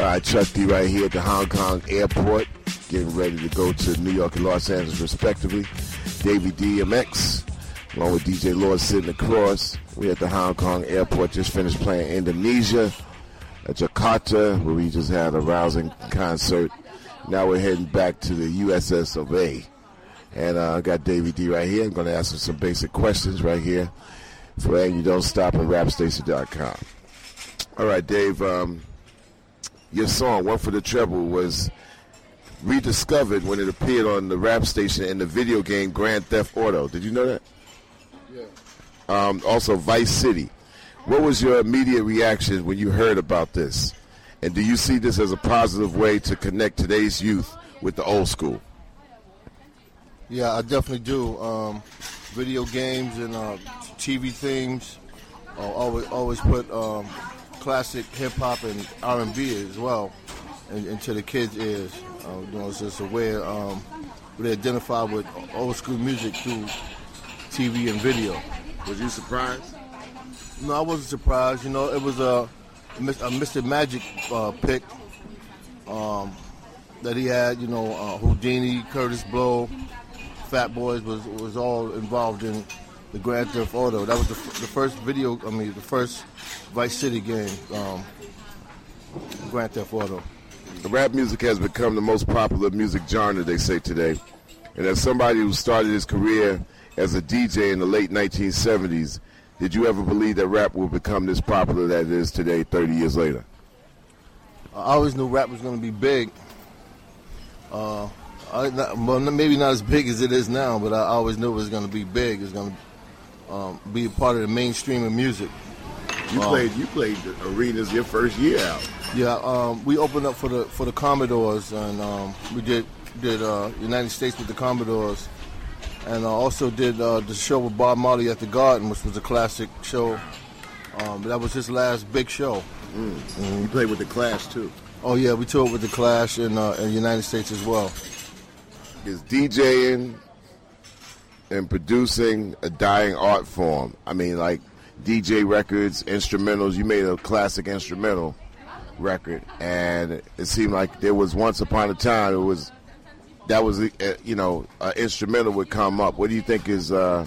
All right, Chuck D right here at the Hong Kong airport, getting ready to go to New York and Los Angeles respectively. Davey DMX, along with DJ Lord sitting across. We're at the Hong Kong airport, just finished playing Indonesia at Jakarta, where we just had a rousing concert. Now we're heading back to the USS of A. And uh, I got Davey D right here. I'm going to ask him some basic questions right here for And You Don't Stop at rapstation.com. All right, Dave. Um, your song "One for the Treble" was rediscovered when it appeared on the rap station in the video game Grand Theft Auto. Did you know that? Yeah. Um, also, Vice City. What was your immediate reaction when you heard about this? And do you see this as a positive way to connect today's youth with the old school? Yeah, I definitely do. Um, video games and uh, TV themes uh, always always put um, classic hip hop and R and B as well in, into the kids' ears. Uh, you know, it's just a way um, they identify with old school music through TV and video. Was you surprised? No, I wasn't surprised. You know, it was a, a Mr. Magic uh, pick um, that he had. You know, uh, Houdini, Kurtis Blow, Fat Boys was was all involved in the Grand Theft Auto. That was the, the first video. I mean, the first Vice City game, um, Grand Theft Auto. The rap music has become the most popular music genre, they say today. And as somebody who started his career as a DJ in the late 1970s, did you ever believe that rap would become this popular that it is today, 30 years later? I always knew rap was going to be big. Uh, I, not, well, maybe not as big as it is now, but I always knew it was going to be big. It's going to um, be a part of the mainstream of music. You Um, played you played the arenas your first year out. Yeah, um, we opened up for the for the Commodores, and um, we did did uh, United States with the Commodores, and uh, also did uh, the show with Bob Marley at the Garden, which was a classic show. Um, that was his last big show. You played with the Clash too. Oh yeah, we toured with the Clash in, uh, in the United States as well. Is DJing and producing a dying art form? I mean, like DJ records, instrumentals. You made a classic instrumental record, and it seemed like there was once upon a time it was that was uh, you know an instrumental would come up. What do you think is uh,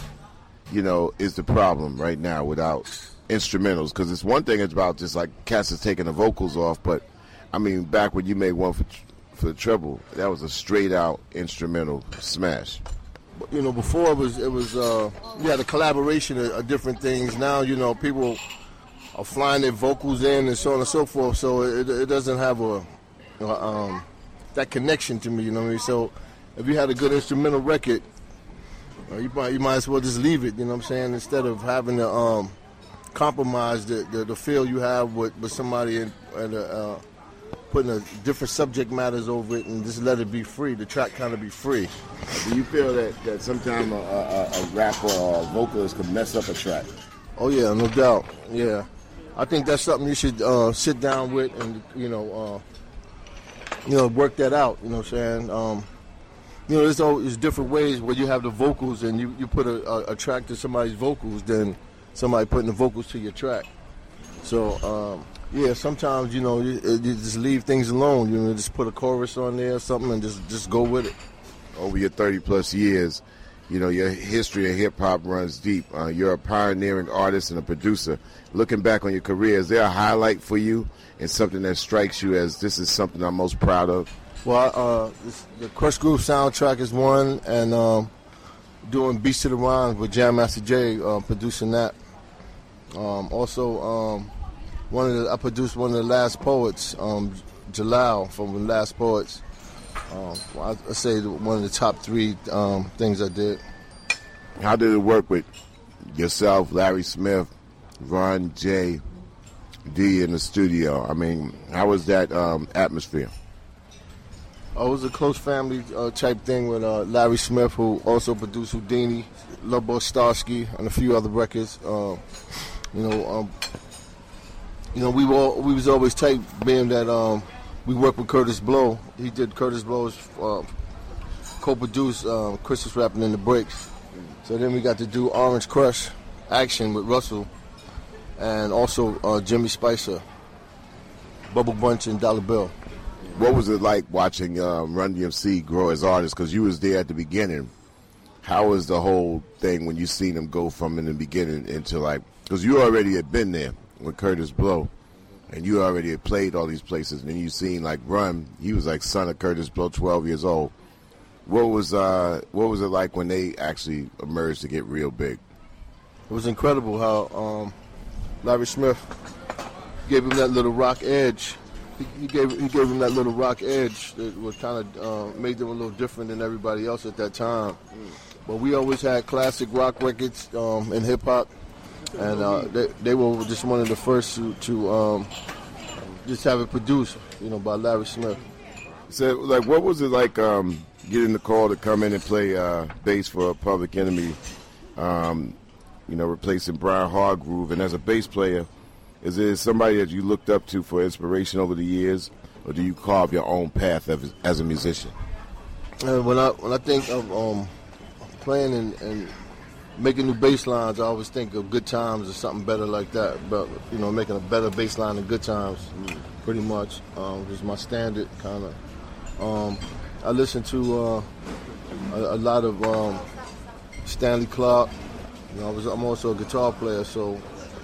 you know is the problem right now without instrumentals? Because it's one thing it's about just like Cass is taking the vocals off, but I mean back when you made one for for the treble, that was a straight out instrumental smash. You know, before it was it was uh, you had a collaboration of, of different things. Now you know people are flying their vocals in and so on and so forth. So it, it doesn't have a, a um, that connection to me. You know what I mean? So if you had a good instrumental record, uh, you might you might as well just leave it. You know what I'm saying? Instead of having to um, compromise the, the, the feel you have with, with somebody and, and uh, putting a different subject matters over it and just let it be free. The track kind of be free. Do you feel that, that sometimes a, a, a rapper or a vocalist could mess up a track? Oh yeah, no doubt. Yeah, I think that's something you should uh, sit down with and you know, uh, you know, work that out. You know what I'm saying? Um, you know, there's always different ways where you have the vocals and you, you put a, a, a track to somebody's vocals than somebody putting the vocals to your track. So um, Yeah, sometimes you know you, you just leave things alone. You know, just put a chorus on there or something and just just go with it. Over your 30 plus years, you know your history of hip hop runs deep. Uh, you're a pioneering artist and a producer. Looking back on your career, is there a highlight for you and something that strikes you as this is something I'm most proud of? Well, uh, this, the Krush Groove soundtrack is one, and um, doing Beats to the Rhymes with Jam Master Jay, uh, producing that. Um, also, um, one of the, I produced one of the last poets, um, Jalal from the Last Poets. Um, I, I say one of the top three um, things I did. How did it work with yourself, Larry Smith, Ron J, D in the studio? I mean, how was that um, atmosphere? Uh, it was a close family uh, type thing with uh, Larry Smith, who also produced Houdini, Lovebug Starski, and a few other records. Uh, you know, um, you know, we were we was always tight, being that um, we worked with Kurtis Blow. He did Kurtis Blow's uh, co-produced um, Christmas rapping in the breaks. So then we got to do Orange Krush action with Russell, and also uh, Jimmy Spicer, Bubble Bunch, and Dollar Bill. What was it like watching um, Run DMC grow as artists? Because you was there at the beginning. How was the whole thing when you seen them go from in the beginning into like? Because you already had been there with Kurtis Blow, and you already had played all these places, and then you seen like Run. He was like son of Kurtis Blow, twelve years old. What was uh, what was it like when they actually emerged to get real big? It was incredible how um, Larry Smith gave him that little rock edge. He, he gave he gave him that little rock edge that was kind of uh, made them a little different than everybody else at that time. But we always had classic rock records um, in hip hop, and uh, they, they were just one of the first to, to um, just have it produced, you know, by Larry Smith. So, like, what was it like um, getting the call to come in and play uh, bass for Public Enemy? Um, you know, replacing Brian Hardgroove, and as a bass player, is there somebody that you looked up to for inspiration over the years, or do you carve your own path as, as a musician? And when I when I think of um, playing and, and making new bass lines, I always think of Good Times or something better like that. But you know, making a better bass line than Good Times, pretty much, um, is my standard kind of. Um, I listen to uh, a, a lot of um, Stanley Clarke. You know, I was, I'm also a guitar player, so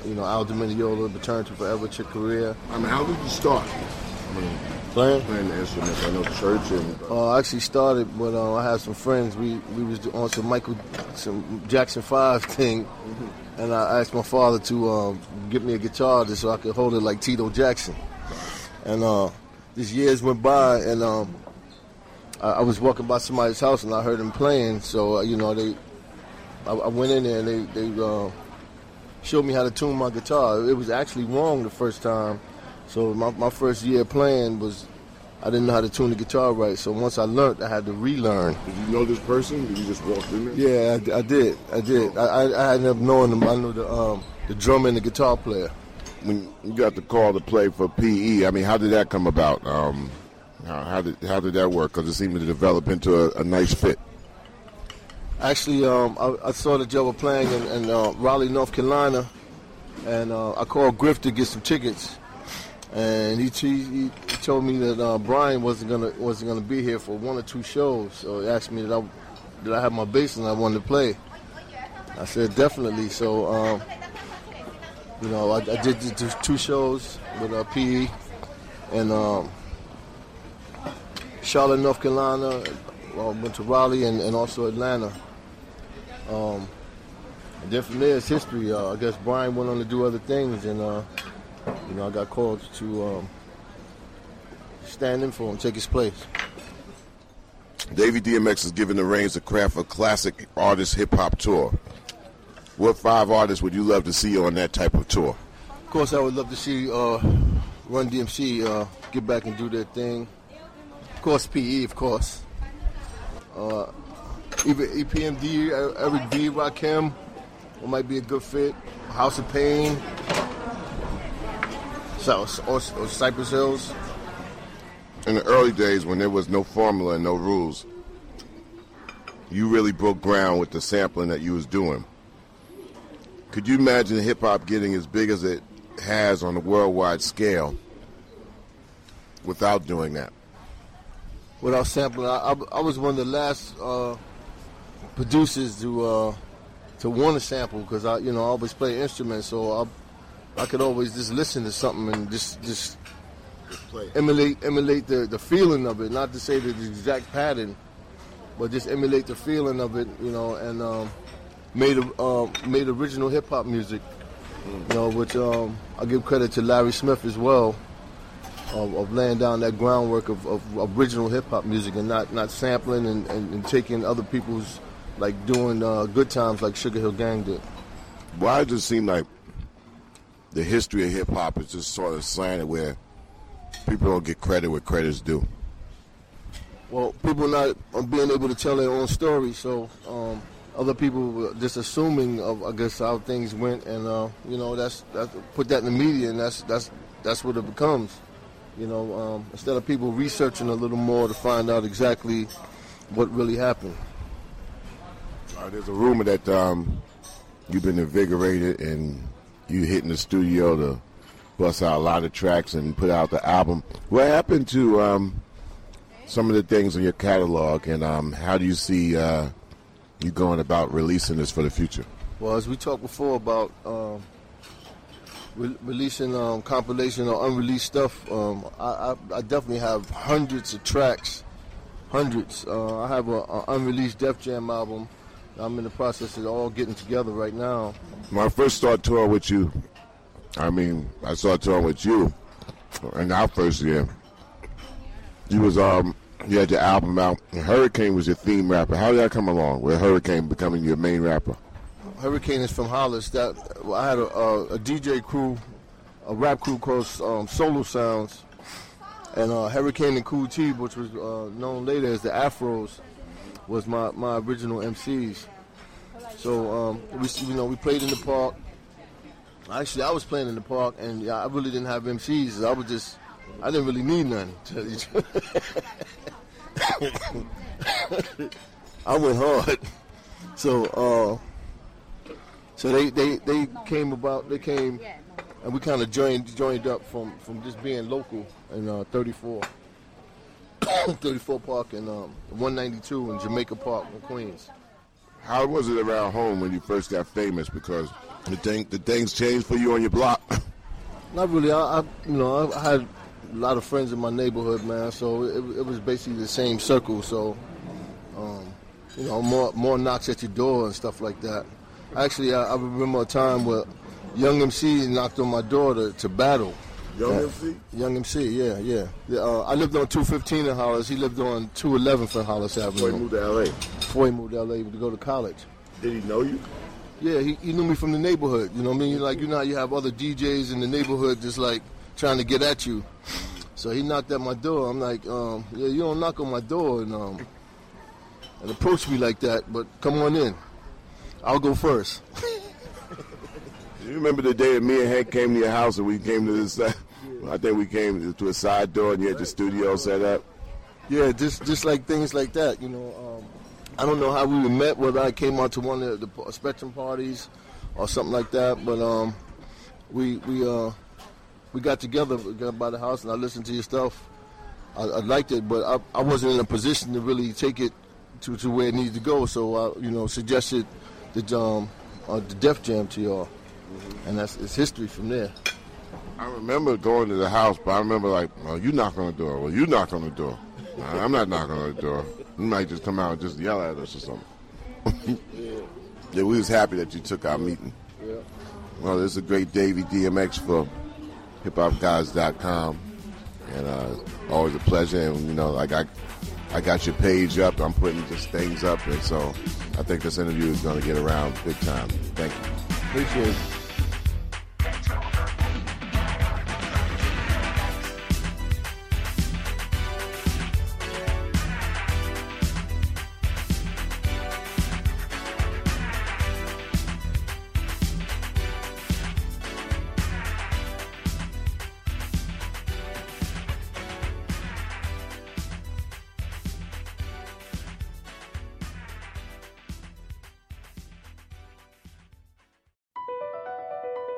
you know, Al Di Meola, Return to Forever, Chick Corea. I mean, how did you start? I mean, Playing? playing the instruments. I know church and. Uh, I actually started but uh, I had some friends. We we was on some Michael, some Jackson Five thing, and I asked my father to um, get me a guitar just so I could hold it like Tito Jackson. And uh, these years went by, and um, I, I was walking by somebody's house and I heard them playing. So uh, you know they, I, I went in there and they they uh, showed me how to tune my guitar. It was actually wrong the first time. So my, my first year playing was I didn't know how to tune the guitar right. So once I learned, I had to relearn. Did you know this person? Did you just walk in there? Yeah, I, I did. I did. I, I, I ended up knowing them. I knew the um, the drummer and the guitar player. When you got the call to play for PE, I mean, how did that come about? Um, how, how did how did that work? Because it seemed to develop into a, a nice fit. Actually, um, I, I saw that y'all were playing in, in uh, Raleigh, North Carolina, and uh, I called Griff to get some tickets. And he, he, he told me that uh, Brian wasn't gonna wasn't gonna be here for one or two shows. So he asked me that I did I have my bass and I wanted to play. I said definitely. So um, you know, I, I did the two- two shows with uh, PE and um, Charlotte, North Carolina. Well, went to Raleigh and, and also Atlanta. Um, and it's history. Uh, I guess Brian went on to do other things, and uh, you know, I got called to um, stand in for him, take his place. Davey DMX is giving the reins to craft a classic artist hip hop tour. What five artists would you love to see on that type of tour? Of course, I would love to see uh, Run DMC uh, get back and do their thing. Of course, PE, of course. Uh, even EPMD, Eric B, Rakim, it might be a good fit. House of Pain, so, or, or Cypress Hills. In the early days when there was no formula and no rules, you really broke ground with the sampling that you was doing. Could you imagine hip hop getting as big as it has on a worldwide scale without doing that? without sampling. I, I, I was one of the last uh, producers to uh, to want to sample because I, you know, I always play instruments, so I I could always just listen to something and just just emulate emulate the, the feeling of it. Not to say the exact pattern, but just emulate the feeling of it, you know, and um, made uh, made original hip hop music. You know, which um, I give credit to Larry Smith as well of, of laying down that groundwork of, of original hip hop music and not, not sampling and, and, and taking other people's like doing uh, good times like Sugar Hill Gang did. Why does it seem like the history of hip hop is just sort of slanted where people don't get credit where credit's due? Well, people not being able to tell their own story, so um, other people were just assuming of I guess how things went, and uh, you know that's that's put that in the media, and that's that's that's what it becomes. You know, um, instead of people researching a little more to find out exactly what really happened. Uh, there's a rumor that um, you've been invigorated and you hitting the studio to bust out a lot of tracks and put out the album. What happened to um, some of the things in your catalog, and um, how do you see uh, you going about releasing this for the future? Well, as we talked before about um, re- releasing um, compilation or unreleased stuff, um, I, I, I, definitely have hundreds of tracks, hundreds. Uh, I have an unreleased Def Jam album. I'm in the process of all getting together right now. When I first started touring with you, I mean, I started touring with you in our first year. You was um, you had your album out. Hurricane was your theme rapper. How did that come along? With Hurricane becoming your main rapper? Hurricane is from Hollis. That I had a, a, a DJ crew, a rap crew called um, Solo Sounds, and uh, Hurricane and Kool T, which was uh, known later as the Afros, was my, my original MCs. So um, we you know we played in the park. Actually, I was playing in the park, and yeah, I really didn't have MCs. I was just I didn't really need none. I went hard. So uh, so they, they, they came about, they came, and we kind of joined joined up from, from just being local in uh, 34, 34 Park and um, 192 in Jamaica Park in Queens. How was it around home when you first got famous? Because the thing, the things changed for you on your block. Not really. I, I you know, I, I had a lot of friends in my neighborhood, man. So it, it was basically the same circle. So, um, you know, more more knocks at your door and stuff like that. Actually, I, I, remember a time where Young MC knocked on my door to, to battle. Young uh, MC? Young MC, yeah, yeah. Uh, I lived on 215 in Hollis. He lived on 211 for Hollis Avenue. Before he moved to L.A.? Before he moved to L.A. to go to college. Did he know you? Yeah, he, he knew me from the neighborhood. You know what I mean? Like, you know how you have other DJs in the neighborhood just like trying to get at you. So he knocked at my door. I'm like, um, yeah, you don't knock on my door and um, and approach me like that, but come on in. I'll go first. you remember the day that me and Hank came to your house and we came to this? Uh, I think we came to a side door and you had the studio set up. Yeah, just just like things like that. You know, um, I don't know how we were met. Whether I came out to one of the Spectrum parties or something like that, but um, we we uh, we got together, got by the house, and I listened to your stuff. I, I liked it, but I, I wasn't in a position to really take it to, to where it needed to go. So I, you know, suggested the um, uh, the Def Jam to y'all, mm-hmm. and that's it's history from there. I remember going to the house, but I remember like, well, you knock on the door. Well, you knock on the door. I'm not knocking on the door. You might just come out and just yell at us or something. yeah. yeah, we was happy that you took our meeting. Yeah. Well, this is a great Davey DMX for hiphopguys.com, and uh, always a pleasure. And you know, like I I got your page up. I'm putting just things up, and so I think this interview is going to get around big time. Thank you. Appreciate it.